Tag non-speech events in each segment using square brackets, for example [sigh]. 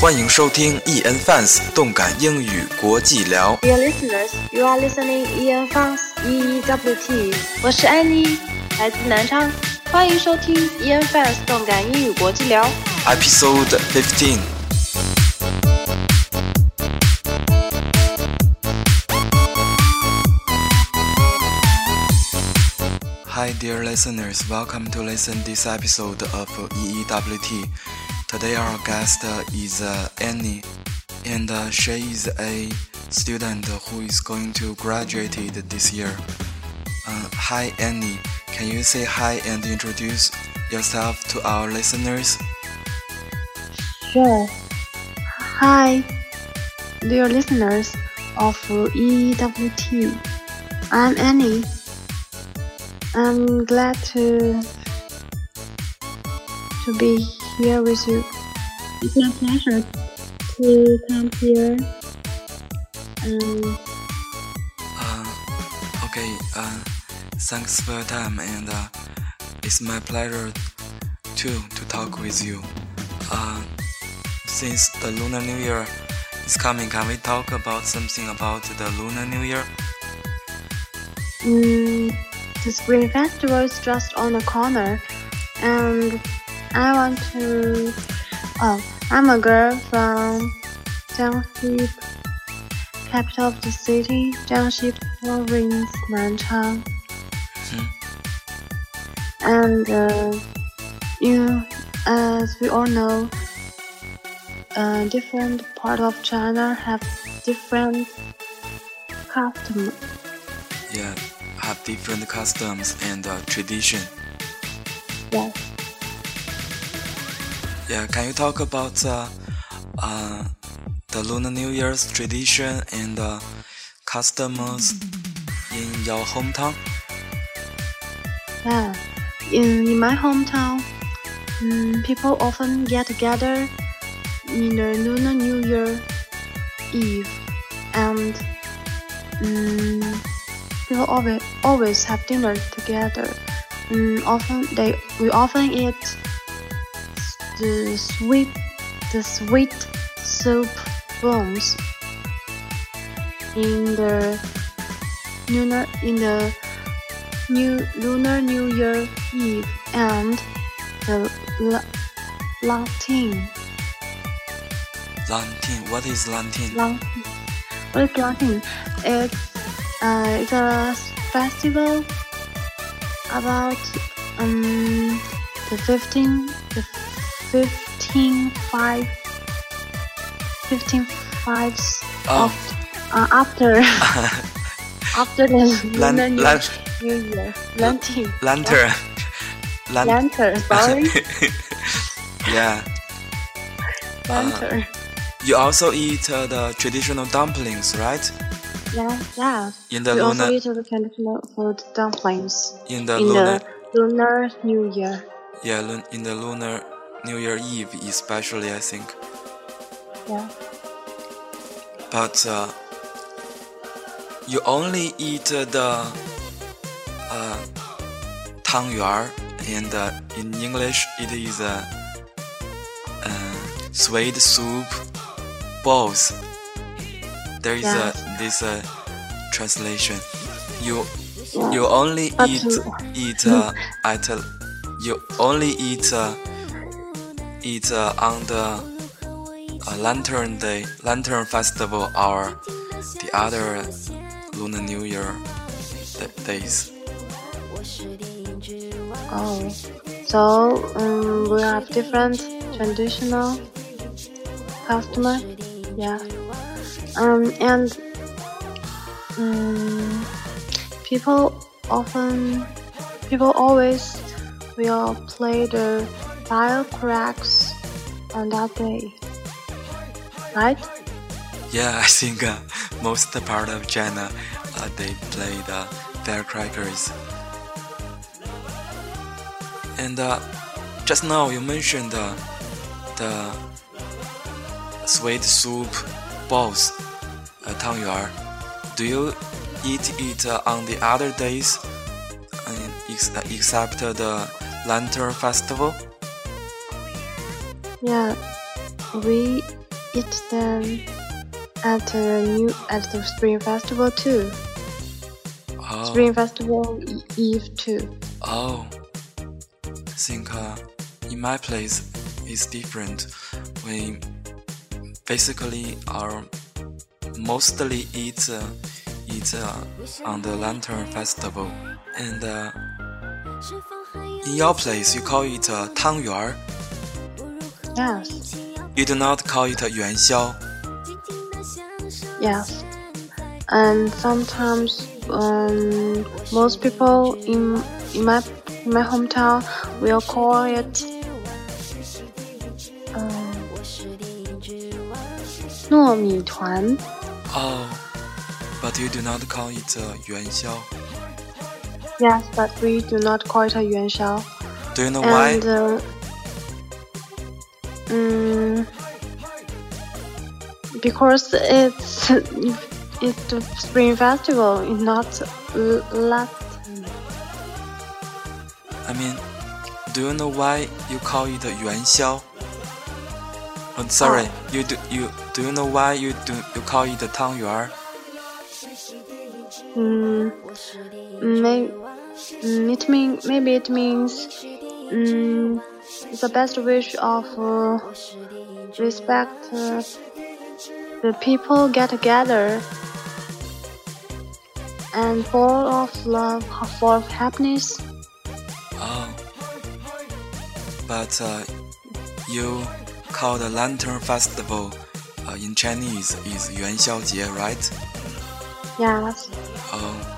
欢迎收听 EN Fans 动感英语国际聊。 Dear listeners, you are listening EN France EEWT。我是安妮，来自南昌，欢迎收听 EN Fans 动感英语国际聊。 Episode 15. Hi, dear listeners. Welcome to listen this episode of EEWT. Today our guest is uh, Annie, and uh, she is a student who is going to graduate this year. Uh, hi, Annie. Can you say hi and introduce yourself to our listeners? Sure. Hi, dear listeners of EEWT. I'm Annie. I'm glad to to be here with you. It's my pleasure to come here. Um, Uh, okay, uh, thanks for your time, and uh, it's my pleasure too to talk with you. Uh, since the Lunar New Year is coming, can we talk about something about the Lunar New Year? mm, the Spring Festival is just on the corner, and I want to. Oh, I'm a girl from Jiangxi, capital of the city, Jiangxi province, Nanchang. Hmm. And uh, you, as we all know, uh, different part of China have different customs. Yeah, have different customs and uh, tradition. Yes. Yeah, can you talk about uh, uh, the Lunar New Year's tradition and uh, customs in your hometown? Yeah, in, in my hometown, mm, people often get together in the Lunar New Year Eve, and mm, people always always have dinner together. Mm, often they we often eat the sweet the sweet soup bones in the lunar in the New Lunar New Year Eve and the la- Lantern. Lantern. What is lantern? Lantern. What is Lantern? It's uh, it's a festival about um the 15th the fifteen five fifteen fives Oh. of uh, after [laughs] after the Lan- Lunar New, lan- New Year Lantern. lantern. Lan- Lantern, [laughs] sorry. [laughs] yeah. Lantern. You also eat uh, the traditional dumplings, right? yeah, yeah. In the we lunar, also eat the traditional food dumplings in the in lunar, the Lunar New Year. yeah, in the lunar New Year Eve, especially, I think. Yeah. But uh, you only eat uh, the uh, tang yuan, and uh, in English it is uh, uh sweet soup balls. There is uh, yeah. a, this uh, translation. You yeah. you only eat eat [laughs] at you only eat eat uh, on the uh, Lantern Day, Lantern Festival, or the other Lunar New Year days. Oh, so um, we have different traditional customer. Yeah. Um, and um, people often, people always will play the firecrackers on that day. Right? Yeah, I think uh, most part of China uh, they play the firecrackers. And uh, just now you mentioned uh, the sweet soup balls, uh, tangyuan. Do you eat it uh, on the other days, uh, ex except the Lantern Festival? Yeah, we eat them at the new at the spring festival too. Oh. Spring festival eve too. Oh, I think uh, in my place it's different. We basically are mostly eat uh, eat uh, on the lantern festival, and uh, in your place you call it uh, tangyuan. Yes, You do not call it 元宵. yes. And sometimes um, most people in in my in my hometown will call it um, 糯米团. Oh, but you do not call it uh, 元宵. Yes, but we do not call it a 元宵. Do you know why? And uh, um, because it's it's the spring festival, it's not last. I mean, do you know why you call it Yuan Xiao? Oh, sorry, oh. you do you do you know why you do you call it Tang Yuan? Mm, may, mm, it mean, maybe it means mm, the best wish of uh, respect uh, the people get together and full of love full of happiness. Oh but uh, you call the lantern festival uh, in chinese is yuan xiao jie right? Yes. Oh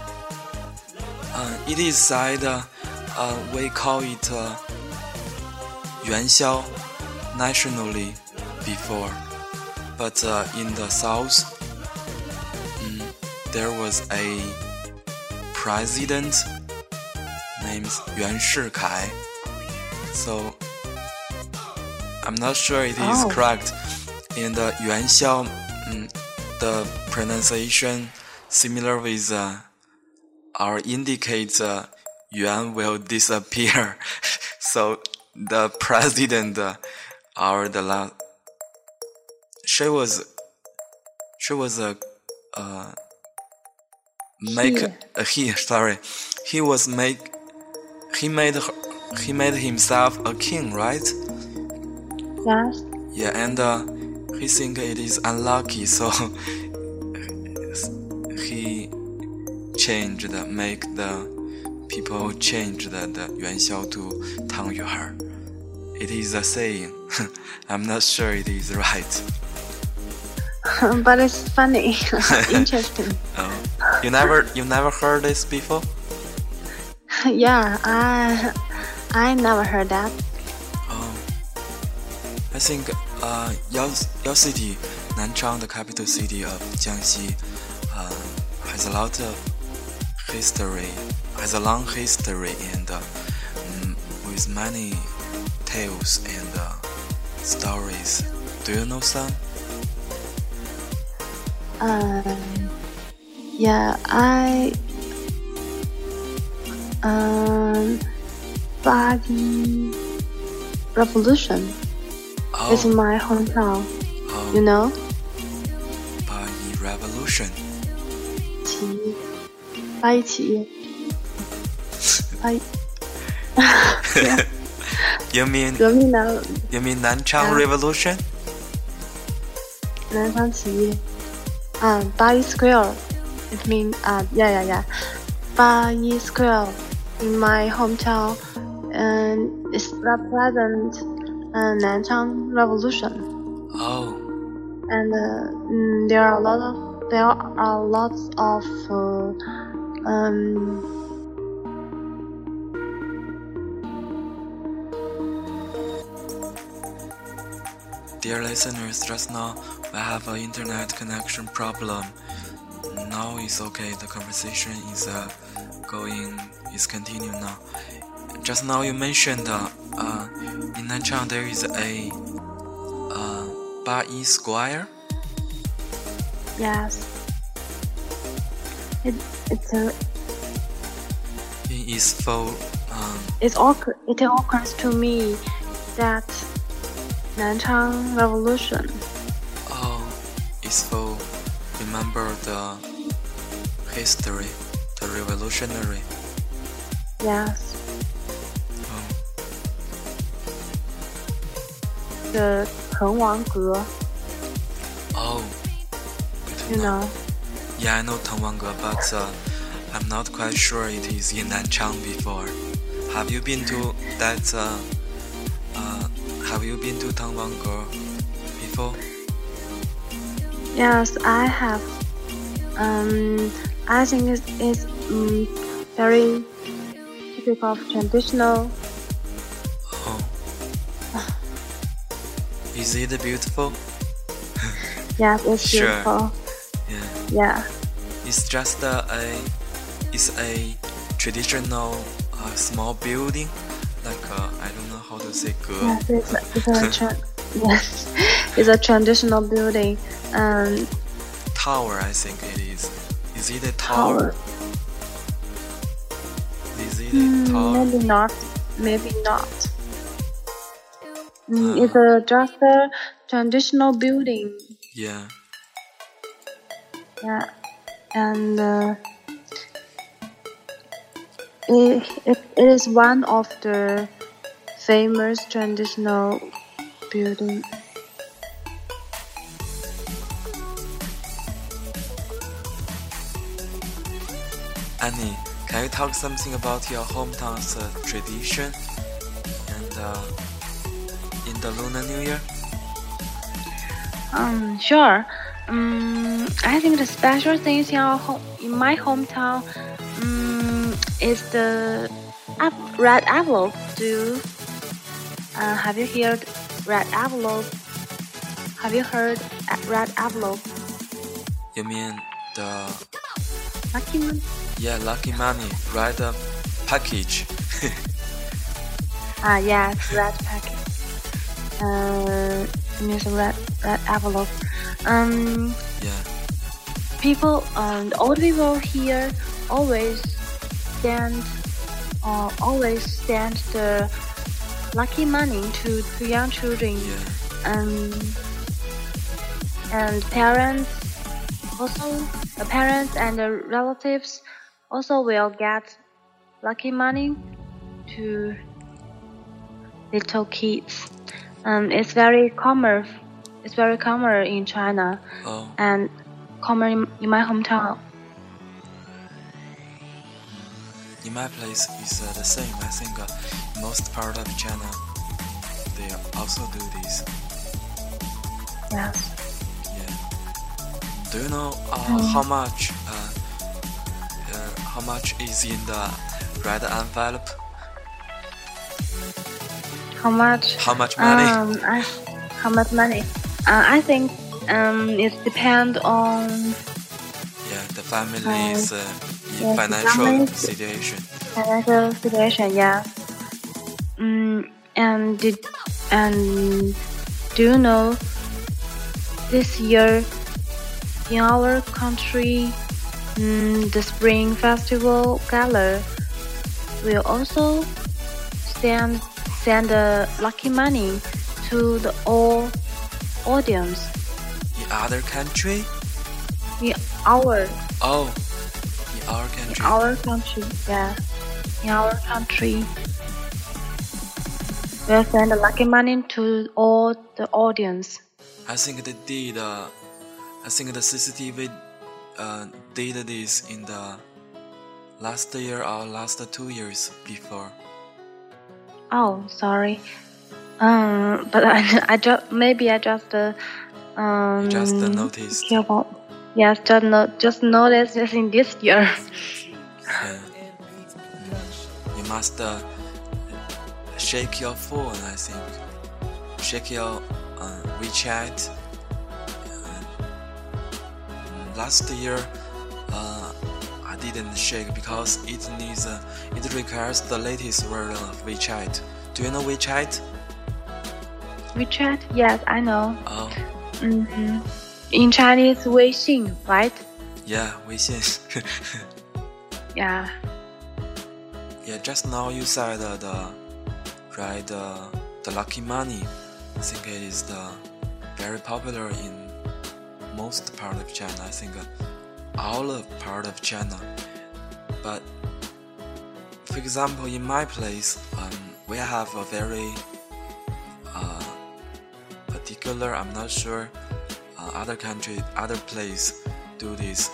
it is said uh, we call it 元宵 nationally before, but uh, in the south, mm, there was a president named Yuan Shikai. So I'm not sure it is Oh. correct. In the Yuan Xiao, mm, the pronunciation similar with uh, our indicates uh, Yuan will disappear. [laughs] so the president or the la- she was she was a uh, make He. uh, he sorry he was make he made her, he made himself a king right Yes. yeah and uh, he think it is unlucky [laughs] so he changed the make the people change the, the Yuan to Tang It is a saying. [laughs] I'm not sure it is right. [laughs] but it's funny, [laughs] interesting. Oh. You never you never heard this before? yeah, I I never heard that. Oh, I think uh, your your city, Nanchang, the capital city of Jiangxi, uh, has a lot of history, has a long history, and uh, with many tales and uh, stories. Do you know some? Um, yeah, I um, Body Revolution is Oh, in my hometown. You oh, know, 发一起，发一，you [laughs] mean 革命南？You mean 南昌 revolution？南昌起义。啊，Ba Yi Square，it mean in my hometown and it represent uh, 嗯南昌 revolution。Oh. And uh, mm, there are a lot of there are lots of uh, um, Dear listeners, just now we have an internet connection problem. Now it's okay. The conversation is uh, going is continuing now. Just now you mentioned uh, uh, in Nanchang there is a uh, Ba Yi Square. yes. It it's a It is for um, it's occur it occurs to me that Nanchang Revolution peaceful. Remember the history, the revolutionary. Yes. Oh, The 滕王阁, oh. good to you know. Yeah, I know Tengwangge, but uh, I'm not quite sure it is in Nanchang before. Have you been to that? Uh, uh, have you been to Tengwangge before? Yes, I have. Um, I think it's, it's um, very typical of traditional. Oh. [sighs] Is it beautiful? [laughs] Yes, it's Sure. beautiful. Yeah. It's just uh, a, it's a traditional uh, small building, like uh, I don't know how to say 阁. Yes, it's a, it's a [laughs] tra- yes, it's a traditional building. Um, Tower, I think it is. Is it a tower? tower. Is it a Mm, tower? maybe not. Maybe not. Mm, Ah. it's a just a traditional building. Yeah. Yeah, and uh, it, it, it is one of the famous traditional building. Annie, can you talk something about your hometown's uh, tradition and uh, in the Lunar New Year? Um, sure. Um, I think the special things in our home, in my hometown, um, is the red envelope. Do uh, have you heard red envelope? Have you heard red envelope? You mean the Lucky man? yeah lucky money Red uh, package? Ah, yes, red package. Uh, it means red red envelope. Um, yeah. people, um, the old people here always stand, uh, always stand the lucky money to, to young children. Yeah. Um, and parents also, the parents and the relatives also will get lucky money to little kids. Um, it's very common. It's very common in China Oh. and common in, in my hometown. In my place, it's uh, the same. I think uh, most part of China, they also do this. Yes. Yeah. Do you know uh, Mm. how much uh, uh, how much is in the red envelope? How much? How much money? Um, I, how much money? Uh, I think um, it depends on yeah, the family's uh, yeah, the financial family's- situation. financial situation. Yeah. Mm, and did and do you know this year in our country mm, the Spring Festival Gala will also send send uh, lucky money to the all audience In other country? in our Oh, in our country. our country. Yeah, in our country. We'll send lucky money to all the audience. I think they did. Uh, I think the CCTV uh, did this in the last year or last two years before. Oh, sorry. Um, but I, [laughs] I just maybe I just uh, um Just noticed. care about. Yes, just no, just noticed this in this year. Yeah. [laughs] Mm. You must uh, shake your phone. I think shake your uh, WeChat. Uh, last year, uh, I didn't shake because it needs. Uh, it requires the latest version of WeChat. Do you know WeChat? WeChat? Yes, I know. Oh. Mm-hmm. In Chinese, Weixin, right? Yeah, Weixin. [laughs] yeah. Yeah, just now you said uh, the right uh, the lucky money. I think it is the very popular in most part of China. I think uh, all of part of China. But for example, in my place, um, we have a very particular. I'm not sure. Uh, other country, other place do this.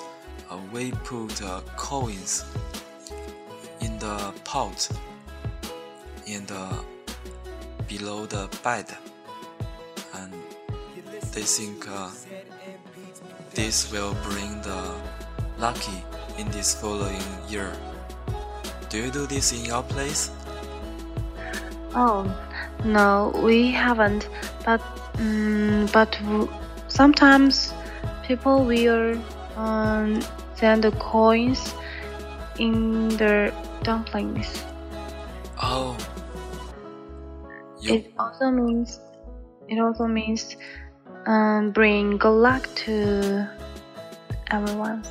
Uh, we put uh, coins in the pot and below the bed, and they think uh, this will bring the lucky in this following year. Do you do this in your place? Oh, no, we haven't. But um, but sometimes people will um, send the coins in the dumplings. Oh. You... It also means it also means um, bring good luck to everyone.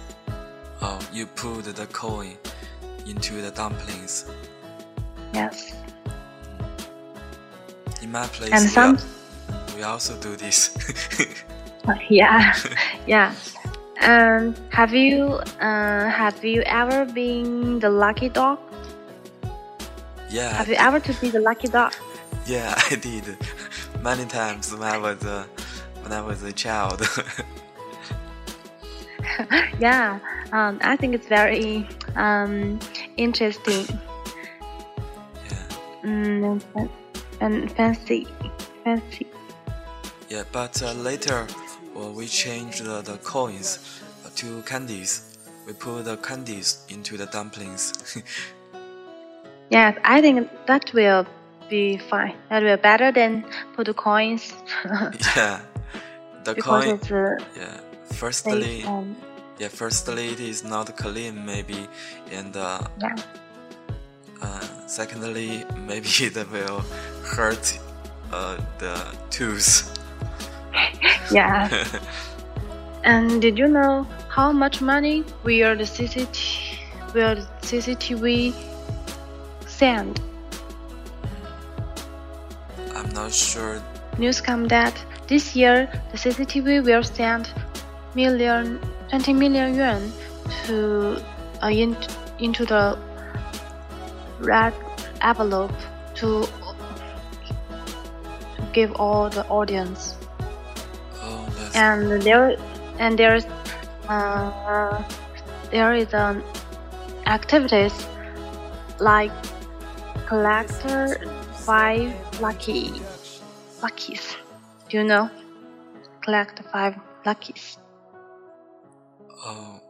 Oh, you put the coin into the dumplings. Yes. In my place, and some... we, also do this. [laughs] yeah, yeah. Um, have you uh, have you ever been the lucky dog? Yeah. Have you ever to be the lucky dog? Yeah, [laughs] I did many times when I was a when I was a child. [laughs] yeah, um, I think it's very um, interesting. Yeah. Mm, and fancy, fancy. Yeah, but uh, later, well, we changed the, the coins to candies. We put the candies into the dumplings. [laughs] yes, I think that will be fine. That will be better than put the coins. [laughs] yeah, the because coin. Uh, yeah, firstly, yeah, firstly it is not clean maybe, and uh, yeah. Uh, secondly, [laughs] maybe that will hurt uh, the tooth. Yeah. [laughs] and did you know how much money will the CCTV, will the CCTV send? I'm not sure. News come that this year the CCTV will send million 20 million yuan to uh, in, into the red envelope to give all the audience. And there and there's uh, there is an activities like collector five lucky luckies. Do you know? Collect five luckies. Oh,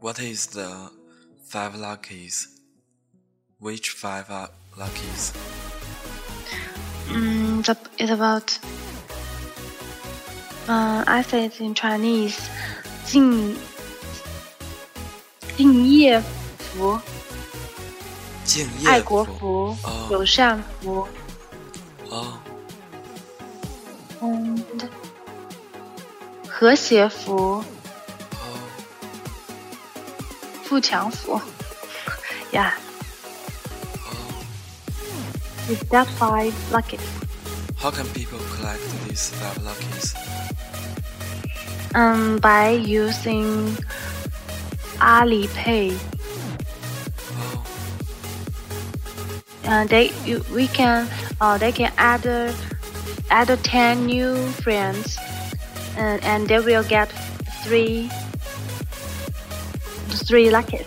what is the five luckies? Which five are luckies? Mm, it's about. Uh, I say it in Chinese. 敬敬业福，敬业爱国福，哦、友善福。哦。嗯，和谐福。富强福。Yeah. Is that five lucky? How can people collect these five luckies? Um, by using Alipay. Oh. Uh, they you, we can uh, they can add uh, add ten new friends, and, and they will get three three luckies.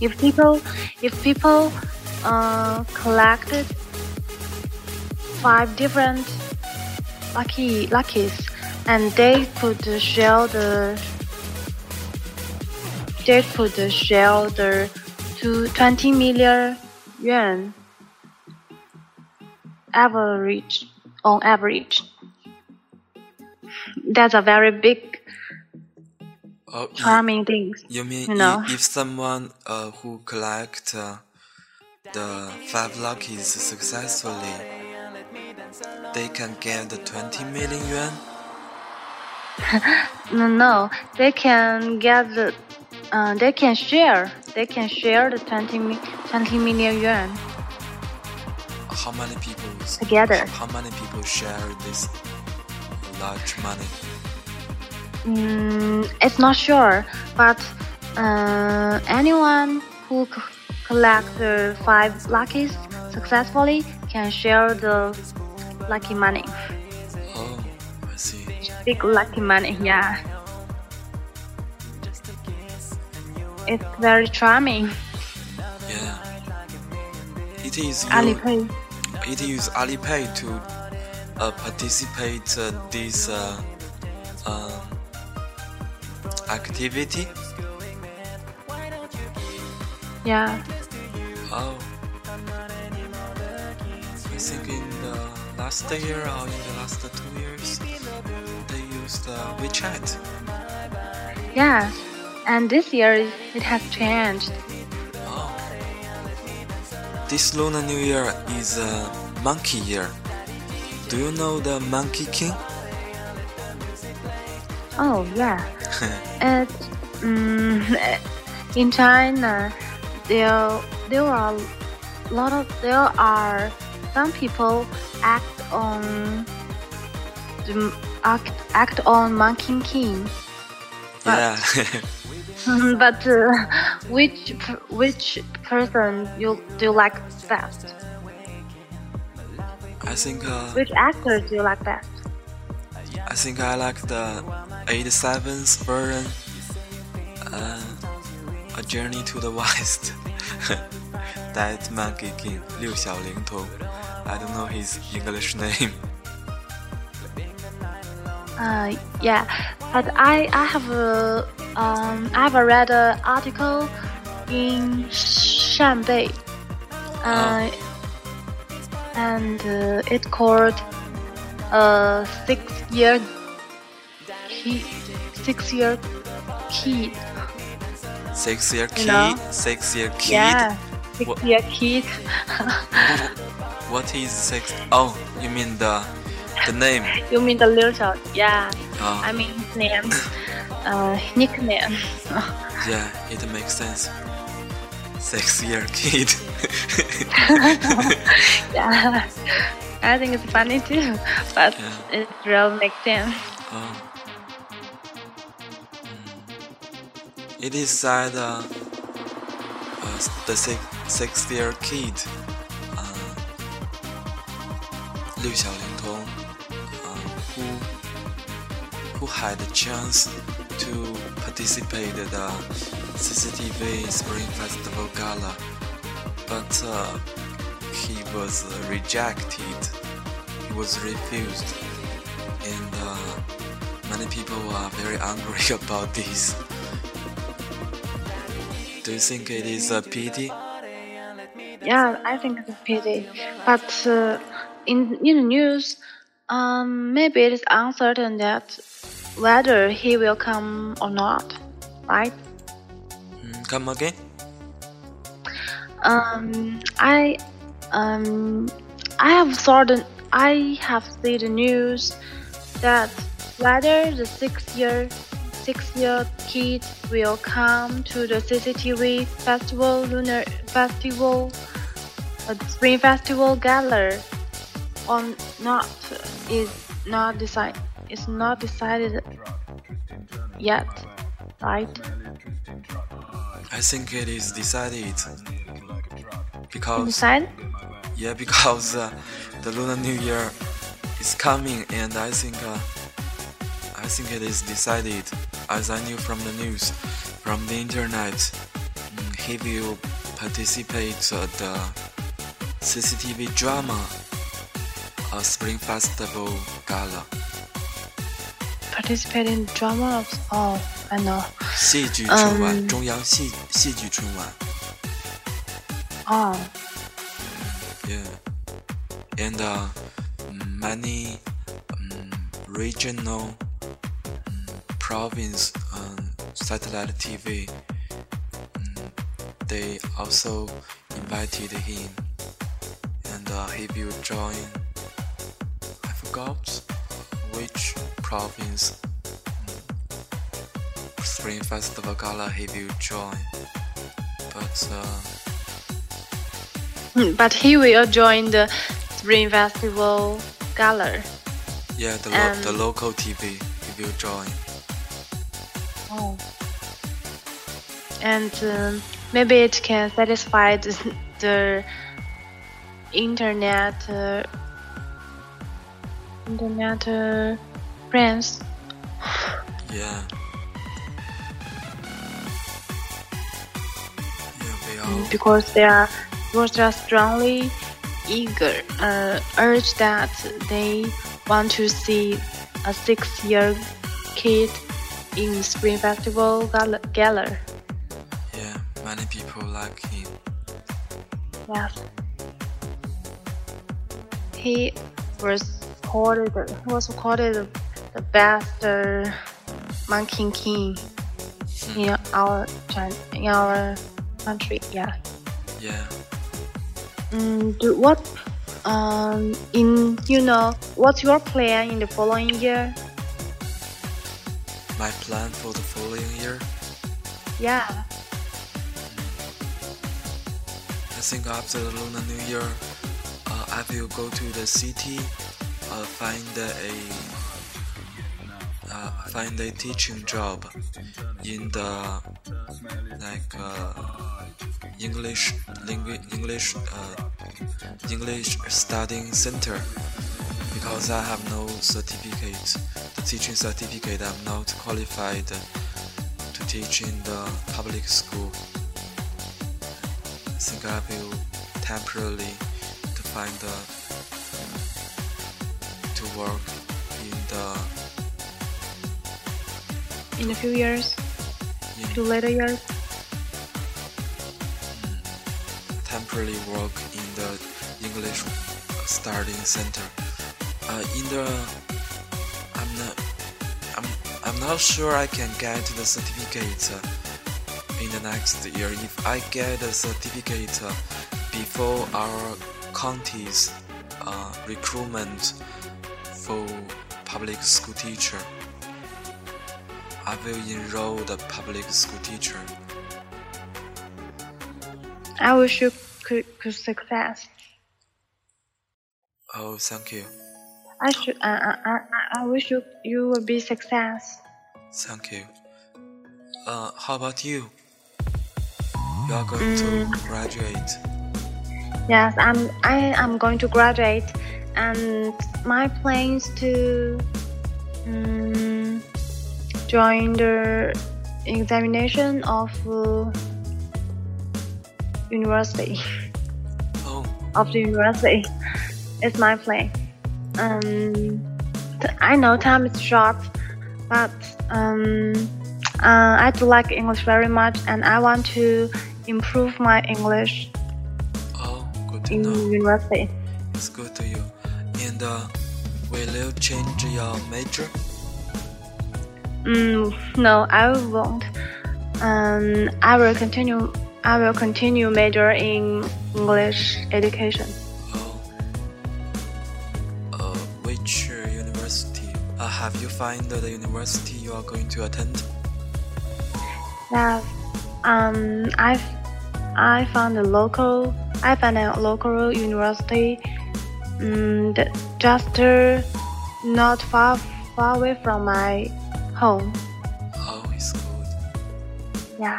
If people if people uh, collected five different lucky luckies, and they could share the they could share the to 20 million yuan average on average. That's a very big oh, charming thing. You mean you know? if, if someone uh, who collect uh, the five luckies successfully, they can get the 20 million yuan? [laughs] no, no, they can get the, uh, they can share, they can share the 20, 20 million yuan. How many people together? How many people share this large money? Mm, it's not sure, but uh, anyone who c- collects the five luckies successfully can share the lucky money. Oh, I see. Big lucky money, yeah. It's very charming. Yeah. It is Alipay. it is Alipay to uh, participate uh, this uh, um, activity. Yeah. Oh. I think in the last year or in the last two years, they used uh, WeChat. Yeah. And this year it has changed. Oh. This Lunar New Year is a monkey year. Do you know the Monkey King? Oh yeah. [laughs] It, mm, [laughs] in China, there there are a lot of there are some people act on the act, act on Monkey King, But- yeah. [laughs] but uh, which which person you do you like best? I think uh, Which actor do you like best? I think I like the 87th version. Uh, a Journey to the [laughs] West. that Monkey King 六小龄童 I don't know his English name. [laughs] Uh, yeah, but I I have a um I have read an article in Shanbei, uh, and uh, it called uh six year kid six year kid Six year You kid. know? Six year kid. yeah six What- kid [laughs] What is six? Oh, you mean the the name? you mean the little child yeah Oh, I mean his name uh nickname [laughs] yeah, it makes sense. Six year kid. [laughs] yeah I think it's funny too but Yeah. it really makes sense. Oh. Mm. It is said uh, uh, the six, six year kid, uh, 六小龄童, uh, who who had a chance to participate in the CCTV Spring Festival Gala, but uh, he was uh, rejected. He was refused and uh, many people are very angry about [laughs] this. Do you think it is a pity? Yeah, I think it's a pity. But uh, in in the news, um, maybe it is uncertain that whether he will come or not, right? Mm, come again? Um, I um, I have thought I have seen the news that whether the six year six year kids will come to the CCTV festival lunar festival uh, spring festival gala or not is not decide is not decided yet, right? I think it is decided because Decide? yeah, because uh, the Lunar New Year is coming, and I think uh, I think it is decided, as I knew from the news, from the internet. mm, He will participate at the CCTV drama, a Spring Festival Gala. Participate in drama of oh I know. 戏剧春晚，嗯中央戏戏剧春晚 Oh, Yeah, and uh, many um, regional um, province um, satellite TV um, they also invited him, and uh, he will join. I forgot which province um, Spring Festival Gala he will join, but. Uh, Hmm, but he will join the Spring Festival Gala. Yeah, the, lo- the local TV he will join. Oh. And um, maybe it can satisfy the, the internet uh, internet uh, friends. Yeah. Yeah, we all. Because they are because they are strongly eager uh, urge that they want to see a six-year kid in Spring Festival gala. gala. Yeah, many people like him. Yes. He was called he was called the best uh, monkey king in our in our country. Yeah. Yeah. Mm, do what? Um, in you know, what's your plan in the following year? My plan for the following year, Yeah. I think after the Lunar New Year, uh, I will go to the city, uh, find a uh, find a teaching job in the like uh, English language English uh, English studying center because I have no certificate, teaching certificate. I'm not qualified to teach in the public school. I think I will temporarily to find the to work in the In a few years, in few later years. temporarily work in the English studying center. Uh, in the not sure I can get the certificate uh, in the next year. If I get a certificate uh, before our county's uh, recruitment for public school teacher, I will enroll the public school teacher. I wish you could, could success. Oh, thank you. I should. I, I, I, I wish you you will be success. Thank you. Uh, how about you? You are going to graduate. Yes, I'm. I am going to graduate, and my plans to um, join the examination of uh, university Oh, [laughs] of the university. It's my plan. Um, I know time is short, but um, uh, I do like English very much, and I want to improve my English oh, good to in know. university. It's good to you. And uh, will you change your major? Mm, no, I won't. Um, I will continue. I will continue major in English education. Have you found the university you are going to attend? Yes. Um, I've I found a local. I found a local university. Um, just uh, not far far away from my home. Oh, it's good. Yeah.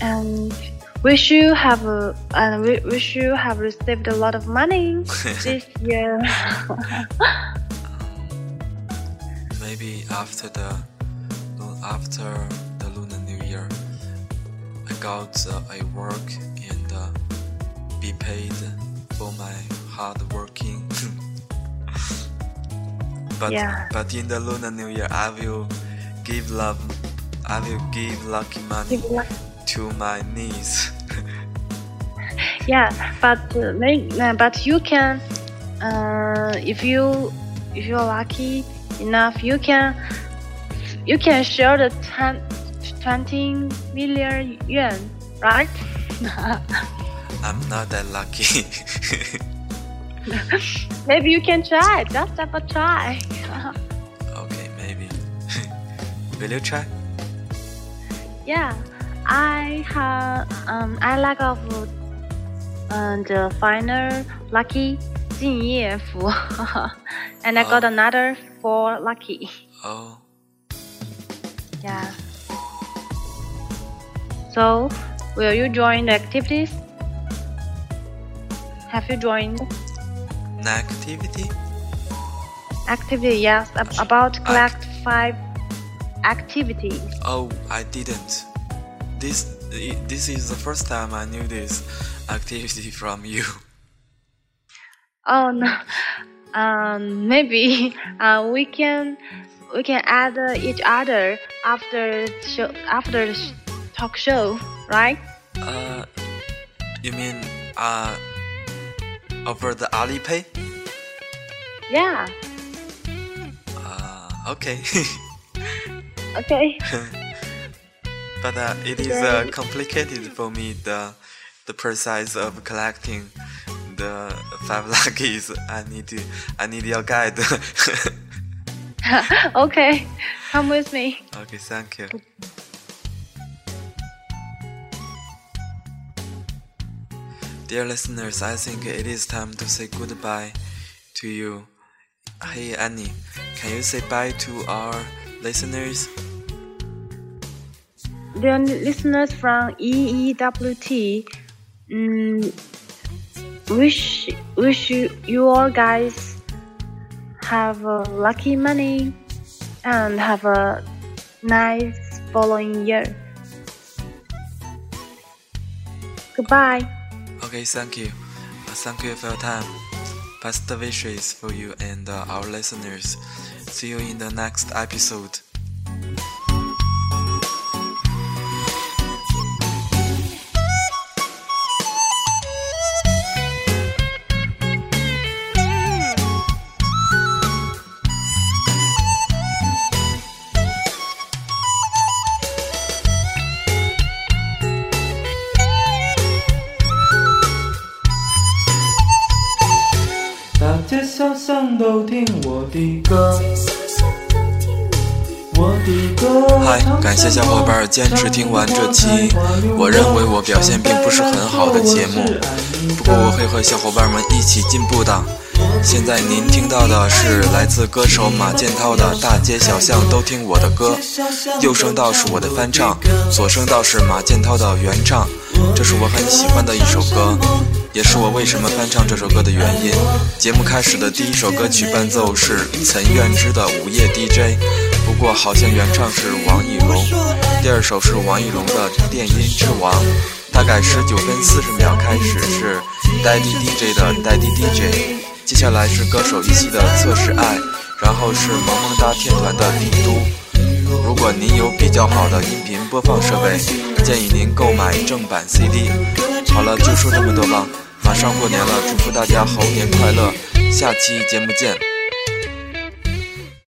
And wish you have a, and we wish you have received a lot of money [laughs] this year. [laughs] Maybe after the after the Lunar New Year, I got uh, a work and uh, be paid for my hard working. [laughs] but Yeah. but in the Lunar New Year, I will give love. I will give lucky money. To my knees. [laughs] yeah, but uh, uh, but you can, uh, if you if you're lucky enough, you can you can share the 10, 20 million yuan, right? [laughs] I'm not that lucky. [laughs] Maybe you can try. Just have a try. okay, maybe. will you try? yeah, I have um I like of uh, the final lucky 敬业福 [laughs] and I got Oh. another four lucky. Oh, Yeah. So, will you join the activities? Have you joined an activity? activity? Yes, ab- about collect five activities. Oh, I didn't. This this is the first time I knew this activity [laughs] from you. Oh no. Um, maybe [laughs] uh, we can we can add uh, each other after show after the sh- talk show, right? Uh, you mean uh over the Alipay? Yeah. Uh, okay. [laughs] Okay. But uh, it is uh, complicated for me the the process of collecting the five [laughs] luckies. I need to I need your guide. [laughs] okay. Come with me. okay, thank you. Dear listeners, I think it is time to say goodbye to you. Hey Anny, can you say bye to our listeners? Dear listeners from EEWT, mm, wish wish you, you all guys have a lucky money and have a nice following year. Goodbye. Okay, thank you. Uh, thank you for your time. Best wishes for you and uh, our listeners. See you in the next episode. 小巷都听我的歌，我的歌。嗨，感谢小伙伴坚持听完这期，我认为我表现并不是很好的节目，不过我会和小伙伴们一起进步的。现在您听到的是来自歌手马健涛的《大街小巷都听我的歌》，右声道是我的翻唱，左声道是马健涛的原唱。这是我很喜欢的一首歌，也是我为什么翻唱这首歌的原因。节目开始的第一首歌曲伴奏是岑愿之的《午夜 DJ》，不过好像原唱是王绎龙。第二首是王绎龙的《电音之王》，大概十九分四十秒开始是 Daddy DJ 的 Daddy DJ，接下来是歌手一期的测试爱，然后是萌萌哒天团的帝都。如果您有比较好的音频播放设备，建议您购买正版 CD。好了，就说这么多吧。马上过年了，祝福大家猴年快乐！下期节目见。